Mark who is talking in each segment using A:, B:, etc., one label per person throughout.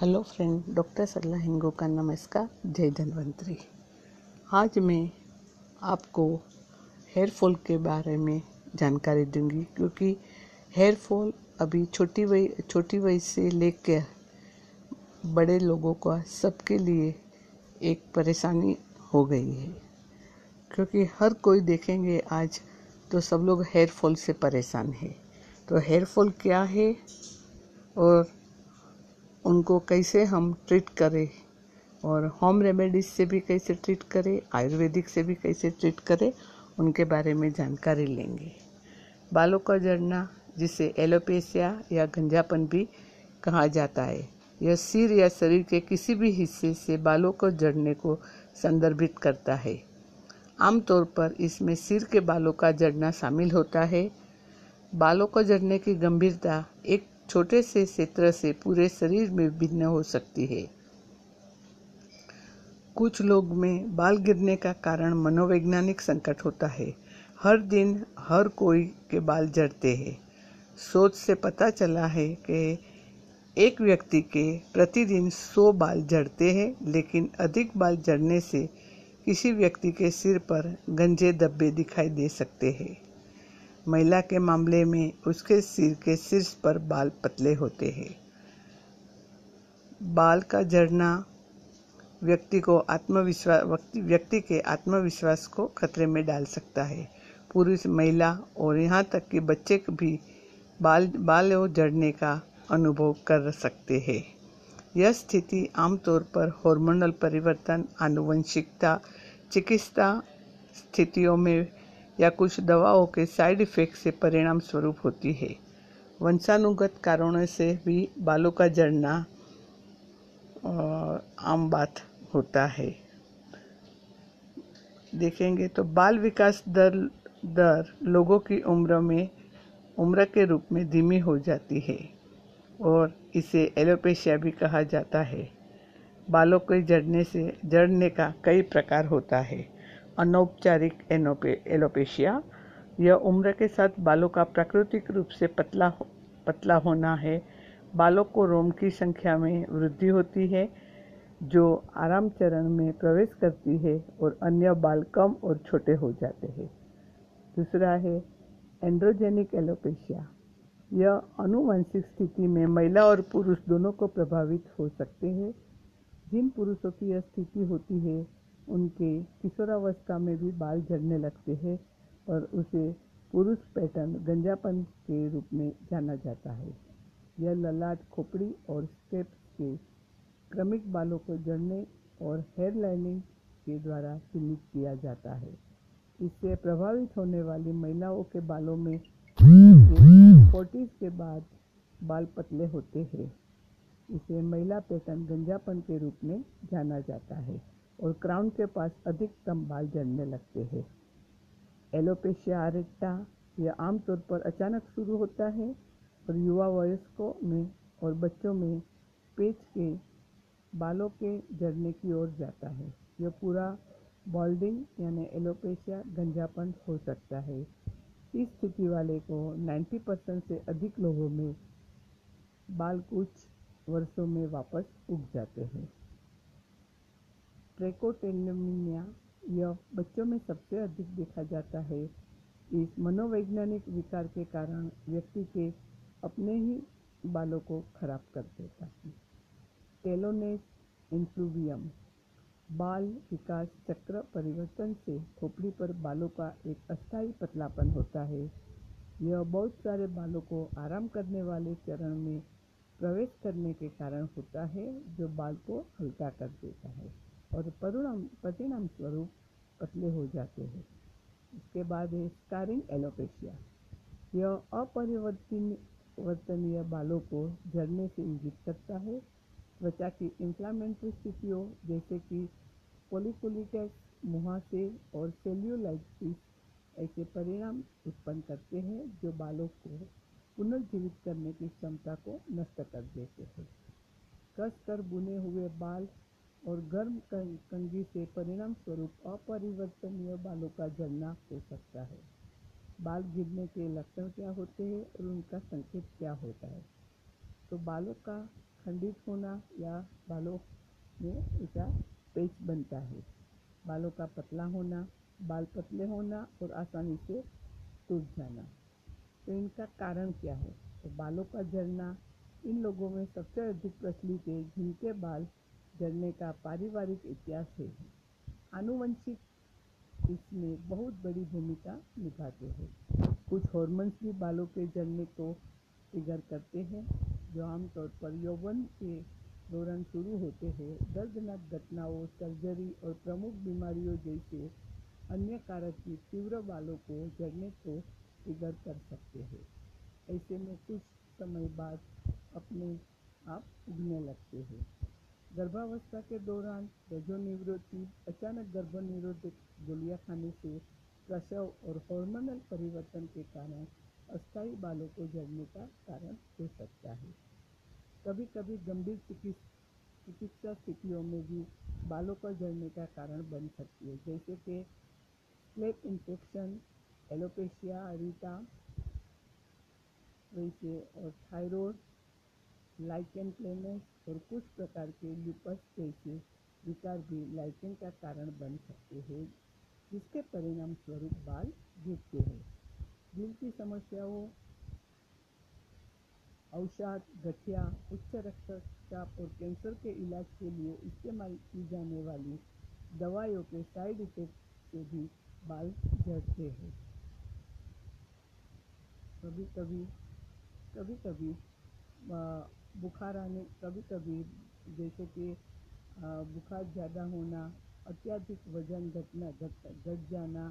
A: Hello friend doctor Sarla Hingo का नमस्कार जय धन्वंतरी आज मैं आपको हेयर फॉल के बारे में जानकारी दूँगी, क्योंकि हेयर फॉल अभी छोटी वय छोटी वय से लेकर बड़े लोगों का सबके लिए एक परेशानी हो गई है। क्योंकि हर कोई देखेंगे आज तो सब लोग हेयर फॉल से परेशान है। तो हेयर फॉल क्या है और उनको कैसे हम ट्रीट करें और होम रेमेडीज से भी कैसे ट्रीट करें, आयुर्वेदिक से भी कैसे ट्रीट करें, उनके बारे में जानकारी लेंगे। बालों का जड़ना जिसे एलोपेसिया या गंजापन भी कहा जाता है यह सिर या शरीर के किसी भी हिस्से से बालों को जड़ने को संदर्भित करता है। आमतौर पर इसमें सिर के बालों का जड़ना शामिल होता है। बालों को जड़ने की गंभीरता एक छोटे से क्षेत्र से पूरे शरीर में भिन्न हो सकती है। कुछ लोग में बाल गिरने का कारण मनोवैज्ञानिक संकट होता है। हर दिन हर कोई के बाल जड़ते हैं। सोच से पता चला है कि एक व्यक्ति के प्रतिदिन 100 बाल जड़ते हैं, लेकिन अधिक बाल जड़ने से किसी व्यक्ति के सिर पर गंजे धब्बे दिखाई दे सकते हैं। महिला के मामले में उसके सिर के शीर्ष पर बाल पतले होते हैं। बाल का झड़ना व्यक्ति को आत्मविश्वास व्यक्ति के आत्मविश्वास को खतरे में डाल सकता है। पुरुष, महिला और यहाँ तक कि बच्चे भी बाल बाल जड़ने का अनुभव कर सकते हैं। यह स्थिति आमतौर पर हार्मोनल परिवर्तन, आनुवंशिकता, चिकित्सा स्थितियों में या कुछ दवाओं के साइड इफ़ेक्ट से परिणाम स्वरूप होती है। वंशानुगत कारणों से भी बालों का जड़ना आम बात होता है। देखेंगे तो बाल विकास दर दर लोगों की उम्र में, उम्र के रूप में धीमी हो जाती है और इसे एलोपेशिया भी कहा जाता है। बालों के जड़ने से जड़ने का कई प्रकार होता है। अनौपचारिक एलोपेशिया। यह उम्र के साथ बालों का प्राकृतिक रूप से पतला हो, पतला होना है। बालों को रोम की संख्या में वृद्धि होती है जो आराम चरण में प्रवेश करती है और अन्य बाल कम और छोटे हो जाते हैं। दूसरा है एंड्रोजेनिक एलोपेशिया। यह अनुवांशिक स्थिति में महिला और पुरुष दोनों को प्रभावित हो सकते हैं। जिन पुरुषों की यह स्थिति होती है उनके किशोरावस्था में भी बाल झड़ने लगते हैं और उसे पुरुष पैटर्न गंजापन के रूप में जाना जाता है। यह ललाट, खोपड़ी और स्टेप्स के क्रमिक बालों को जड़ने और हेयर लाइनिंग के द्वारा चिन्हित किया जाता है। इससे प्रभावित होने वाली महिलाओं के बालों में फोर्टीज के बाद बाल पतले होते हैं। इसे महिला पैटर्न गंजापन के रूप में जाना जाता है। और क्राउन के पास अधिकतम बाल झड़ने लगते हैं। एलोपेशिया आरेक्टा यह आमतौर पर अचानक शुरू होता है और युवा वयस्कों में और बच्चों में पेच के बालों के झड़ने की ओर जाता है। यह पूरा बॉल्डिंग यानी एलोपेशिया गंजापन हो सकता है। इस स्थिति वाले को 90 परसेंट से अधिक लोगों में बाल कुछ वर्षों में वापस उग जाते हैं। ट्रैकोटेलमिया यह बच्चों में सबसे अधिक देखा जाता है। इस मनोवैज्ञानिक विकार के कारण व्यक्ति के अपने ही बालों को खराब कर देता है। टेलोनेस इन्फ्लूवियम बाल विकास चक्र परिवर्तन से खोपड़ी पर बालों का एक अस्थायी पतलापन होता है। यह बहुत सारे बालों को आराम करने वाले चरण में प्रवेश करने के कारण होता है, जो बाल को हल्का कर देता है। और परिणाम परिणाम स्वरूप पतले हो जाते हैं। इसके बाद है स्कारिंग एलोपेशिया यह अपरिवर्तनीय बालों को झड़ने से इंगित करता है। त्वचा की इंफ्लामेंट्री स्थितियों जैसे कि पोलिकोलिटिस मुहासे और सेल्यूलाइटिस ऐसे परिणाम उत्पन्न करते हैं जो बालों को पुनर्जीवित करने की क्षमता को नष्ट कर देते हैं। कस कर बुने हुए बाल और गर्म कंगी से परिणाम स्वरूप अपरिवर्तनीय बालों का झड़ना हो सकता है। बाल गिरने के लक्षण क्या होते हैं और उनका संकेत क्या होता है? तो बालों का खंडित होना या बालों में ऐसा पेच बनता है। बालों का पतला होना, बाल पतले होना और आसानी से टूट जाना। तो इनका कारण क्या है? तो बालों का झड़ना, इन लोगों में सबसे अधिक प्रचलित है जिनके बाल झड़ने का पारिवारिक इतिहास है। आनुवंशिक इसमें बहुत बड़ी भूमिका निभाते हैं। कुछ हॉर्मोन्स भी बालों के जड़ने को ट्रिगर करते हैं, जो आमतौर पर यौवन के दौरान शुरू होते हैं। दर्दनाक घटनाओं सर्जरी और प्रमुख बीमारियों जैसे अन्य कारक भी तीव्र बालों को जड़ने को ट्रिगर कर सकते हैं। ऐसे में कुछ समय बाद अपने आप उगने लगते हैं। गर्भावस्था के दौरान रजोनिवृत्ति, अचानक गर्भ निरोधक गोलियाँ खाने से प्रसव और हार्मोनल परिवर्तन के कारण अस्थायी बालों को झड़ने का कारण हो सकता है। कभी कभी गंभीर चिकित्सा स्थितियों में भी बालों का झड़ने का कारण बन सकती है, जैसे कि स्लेप इन्फेक्शन, एलोपेशिया अरीता वैसे और थायराइड, लाइकेन प्लेनस और कुछ प्रकार के लिपस जैसे विकार भी लाइकेन का कारण बन सकते हैं, जिसके परिणाम स्वरूप बाल गिरते हैं। दिल की समस्याओं, औषध, गठिया, उच्च रक्तचाप और कैंसर के इलाज के लिए इस्तेमाल की जाने वाली दवाइयों के साइड इफ़ेक्ट से भी बाल झड़ते हैं। कभी कभी कभी कभी बुखार आने कभी कभी जैसे कि बुखार ज़्यादा होना, अत्याधिक वज़न घटना, घट घट जाना,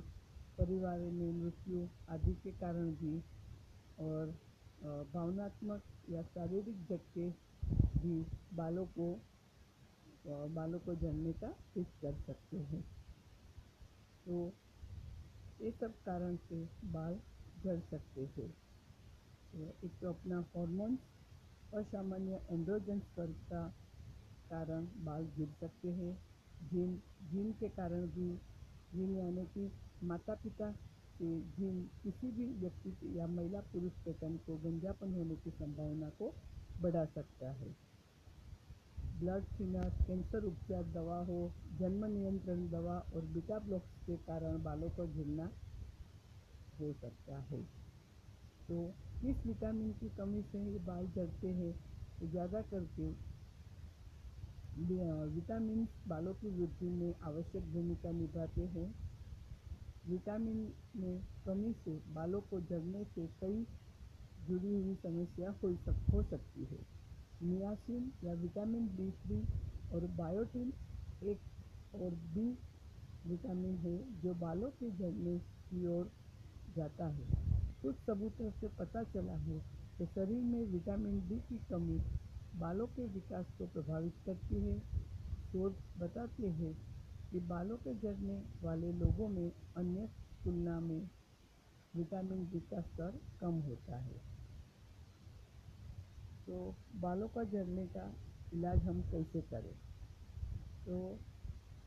A: परिवार में मृत्यु आदि के कारण भी और भावनात्मक या शारीरिक झटके भी बालों को बालों को झड़ने का टिक कर सकते हैं। तो ये सब कारण से बाल झड़ सकते हैं। तो एक तो अपना हॉर्मोन असामान्य एंड्रोजन स्तर का कारण बाल गिर सकते हैं। जीन जीन के कारण भी, जीन यानी कि माता पिता के जीन किसी भी व्यक्ति या महिला पुरुष पेटर्न को गंजापन होने की संभावना को बढ़ा सकता है। ब्लड थिनर कैंसर उपचार दवा हो, जन्म नियंत्रण दवा और बीटा ब्लॉक्स के कारण बालों का गिरना हो सकता है। तो किस विटामिन की कमी से बाल झड़ते हैं? तो ज़्यादा करके विटामिन बालों की वृद्धि में आवश्यक भूमिका निभाते हैं। विटामिन में कमी से बालों को झड़ने से कई जुड़ी हुई समस्या हो सक हो सकती है। नियासिन या विटामिन बी थ्री और बायोटिन एक और बी विटामिन है जो बालों के झड़ने की ओर जाता है। कुछ सबूतों से पता चला है कि शरीर में विटामिन डी की कमी बालों के विकास को प्रभावित करती है। शोध बताते हैं कि बालों के झड़ने वाले लोगों में अन्य तुलना में विटामिन डी का स्तर कम होता है। तो बालों का झड़ने का इलाज हम कैसे करें? तो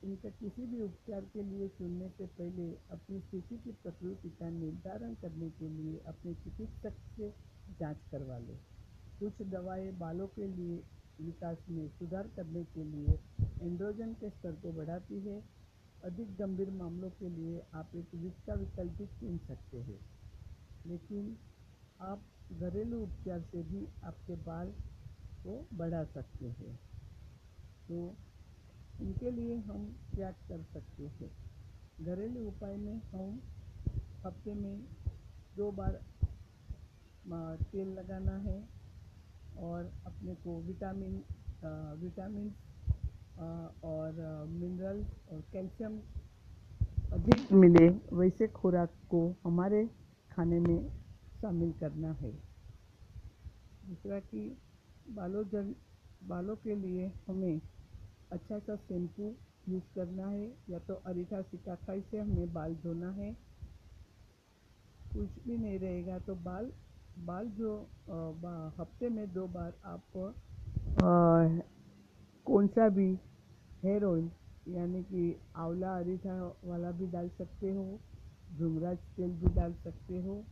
A: इनका किसी भी उपचार के लिए चुनने से पहले अपनी स्थिति की प्रकृति का निर्धारण करने के लिए अपने चिकित्सक से जाँच करवा लें। कुछ दवाएँ बालों के लिए विकास में सुधार करने के लिए एंड्रोजन के स्तर को बढ़ाती है। अधिक गंभीर मामलों के लिए आप एक विष विकल्प भी चुन सकते हैं। लेकिन आप घरेलू उपचार से भी आपके बाल को बढ़ा सकते हैं। तो इनके लिए हम क्या कर सकते हैं? घरेलू उपाय में हम हफ़्ते में दो बार तेल लगाना है और अपने को विटामिन विटामिन और मिनरल और कैल्शियम अधिक मिले, वैसे खुराक को हमारे खाने में शामिल करना है। दूसरा कि बालों जल, बालों के लिए हमें अच्छा सा शैम्पू यूज़ करना है या तो अरीठा सिकाखाई से हमें बाल धोना है। कुछ भी नहीं रहेगा तो बाल बाल जो हफ़्ते में दो बार आप आ, कौन सा भी हेयर ऑयल यानी कि आंवला अरीठा वाला भी डाल सकते हो झुमराज तेल भी डाल सकते हो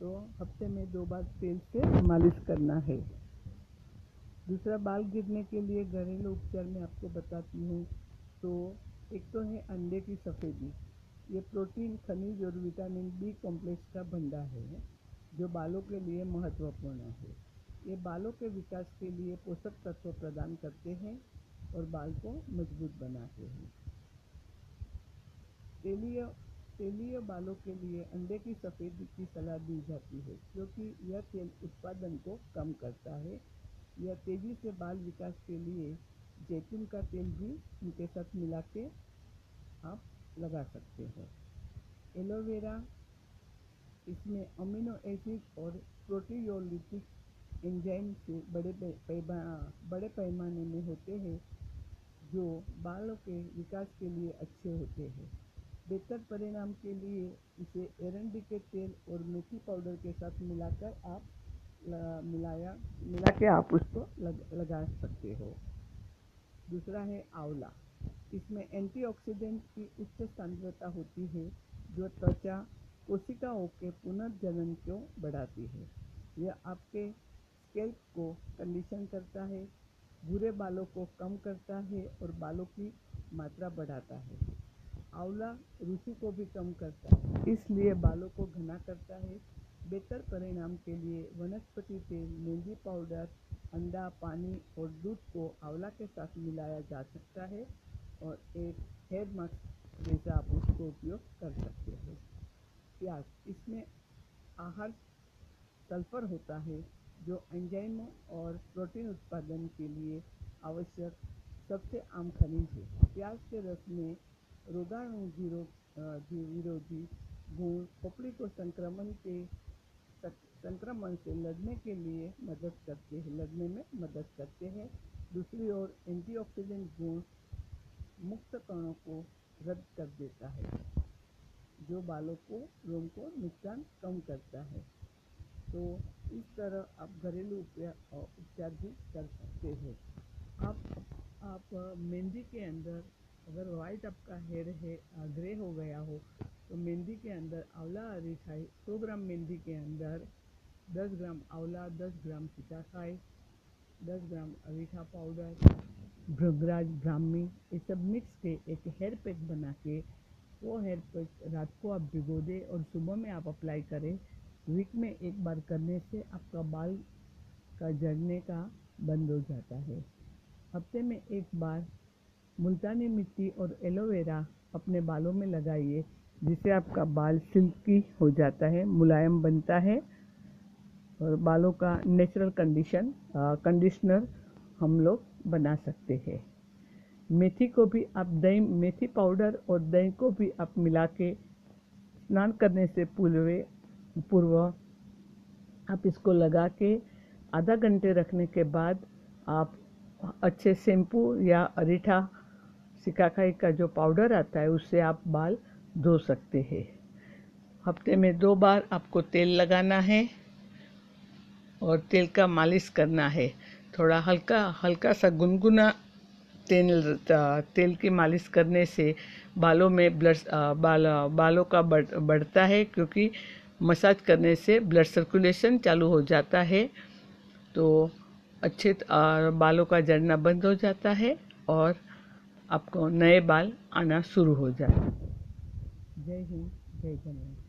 A: तो हफ़्ते में दो बार तेल से मालिश करना है। दूसरा, बाल गिरने के लिए घरेलू उपचार में आपको बताती हूँ। तो एक तो है अंडे की सफ़ेदी। ये प्रोटीन, खनिज और विटामिन बी कॉम्प्लेक्स का भंडार है, जो बालों के लिए महत्वपूर्ण है। ये बालों के विकास के लिए पोषक तत्व प्रदान करते हैं और बाल को मज़बूत बनाते हैं। तेलीय तेलीय बालों के लिए अंडे की सफ़ेदी की सलाह दी जाती है, क्योंकि यह तेल उत्पादन को कम करता है यह तेज़ी से बाल विकास के लिए जैतून का तेल भी उनके साथ मिला के आप लगा सकते हो। एलोवेरा इसमें अमीनो एसिड और प्रोटीयोलिटिक एंजाइम से बड़े पैमा, बड़े पैमाने में होते हैं, जो बालों के विकास के लिए अच्छे होते हैं। बेहतर परिणाम के लिए इसे एरंडी के तेल और मेथी पाउडर के साथ मिलाकर आप मिलाया मिला के आप उसको लग, लगा सकते हो। दूसरा है आंवला। इसमें एंटीऑक्सीडेंट की उच्च सांद्रता होती है जो त्वचा कोशिकाओं के पुनर्जनन को बढ़ाती है। यह आपके स्केल्प को कंडीशन करता है भूरे बालों को कम करता है और बालों की मात्रा बढ़ाता है। आंवला रूसी को भी कम करता है इसलिए बालों को घना करता है बेहतर परिणाम के लिए वनस्पति तेल मेहंदी पाउडर, अंडा, पानी और दूध को आंवला के साथ मिलाया जा सकता है और एक हेयर मास्क जैसा आप उसको उपयोग कर सकते हो। प्याज, इसमें आहार सल्फ़र होता है, जो एंजाइमों और प्रोटीन उत्पादन के लिए आवश्यक सबसे आम खनिज है। प्याज के रस में रोगाणु विरोधी गुण, खोपड़ी को संक्रमण के संक्रमण से लड़ने के लिए मदद करते हैं, लड़ने में मदद करते हैं। दूसरी ओर, एंटीऑक्सीडेंट गुण मुक्त कणों को रद्द कर देता है, जो बालों को रोम को नुकसान कम करता है। तो इस तरह आप घरेलू उपचार उपचार भी कर सकते हैं। आप आप मेहंदी के अंदर अगर वाइट आपका हेयर है ग्रे हो गया हो तो मेहंदी के अंदर आंवला अरिठाई सौ ग्राम मेहंदी के अंदर 10 ग्राम आंवला 10 ग्राम सीताखाई 10 ग्राम अरीठा पाउडर भ्रगराज ब्राह्मी, ये सब मिक्स के एक हेयर पैक बना के, वो हेयर पैक रात को आप भिगो दें और सुबह में आप अप्लाई करें। वीक में एक बार करने से आपका बाल का जड़ने का बंद हो जाता है। हफ़्ते में एक बार मुल्तानी मिट्टी और एलोवेरा अपने बालों में लगाइए, जिससे आपका बाल सिल्की हो जाता है, मुलायम बनता है। और बालों का नेचुरल कंडीशन कंडीशनर हम लोग बना सकते हैं। मेथी को भी आप दही, मेथी पाउडर और दही को भी आप मिला के स्नान करने से पूर्व पूर्व आप इसको लगा के आधा घंटे रखने के बाद आप अच्छे शैम्पू या अरीठा, सिकाकाई का जो पाउडर आता है, उससे आप बाल धो सकते हैं। हफ़्ते में दो बार आपको तेल लगाना है। और तेल का मालिश करना है। थोड़ा हल्का हल्का सा गुनगुना तेल तेल की मालिश करने से बालों में ब्लड बाल, बालों का बढ़, बढ़ता है क्योंकि मसाज करने से ब्लड सर्कुलेशन चालू हो जाता है। तो अच्छे बालों का जड़ना बंद हो जाता है और आपको नए बाल आना शुरू हो जाए जय हिंद, जय जवान।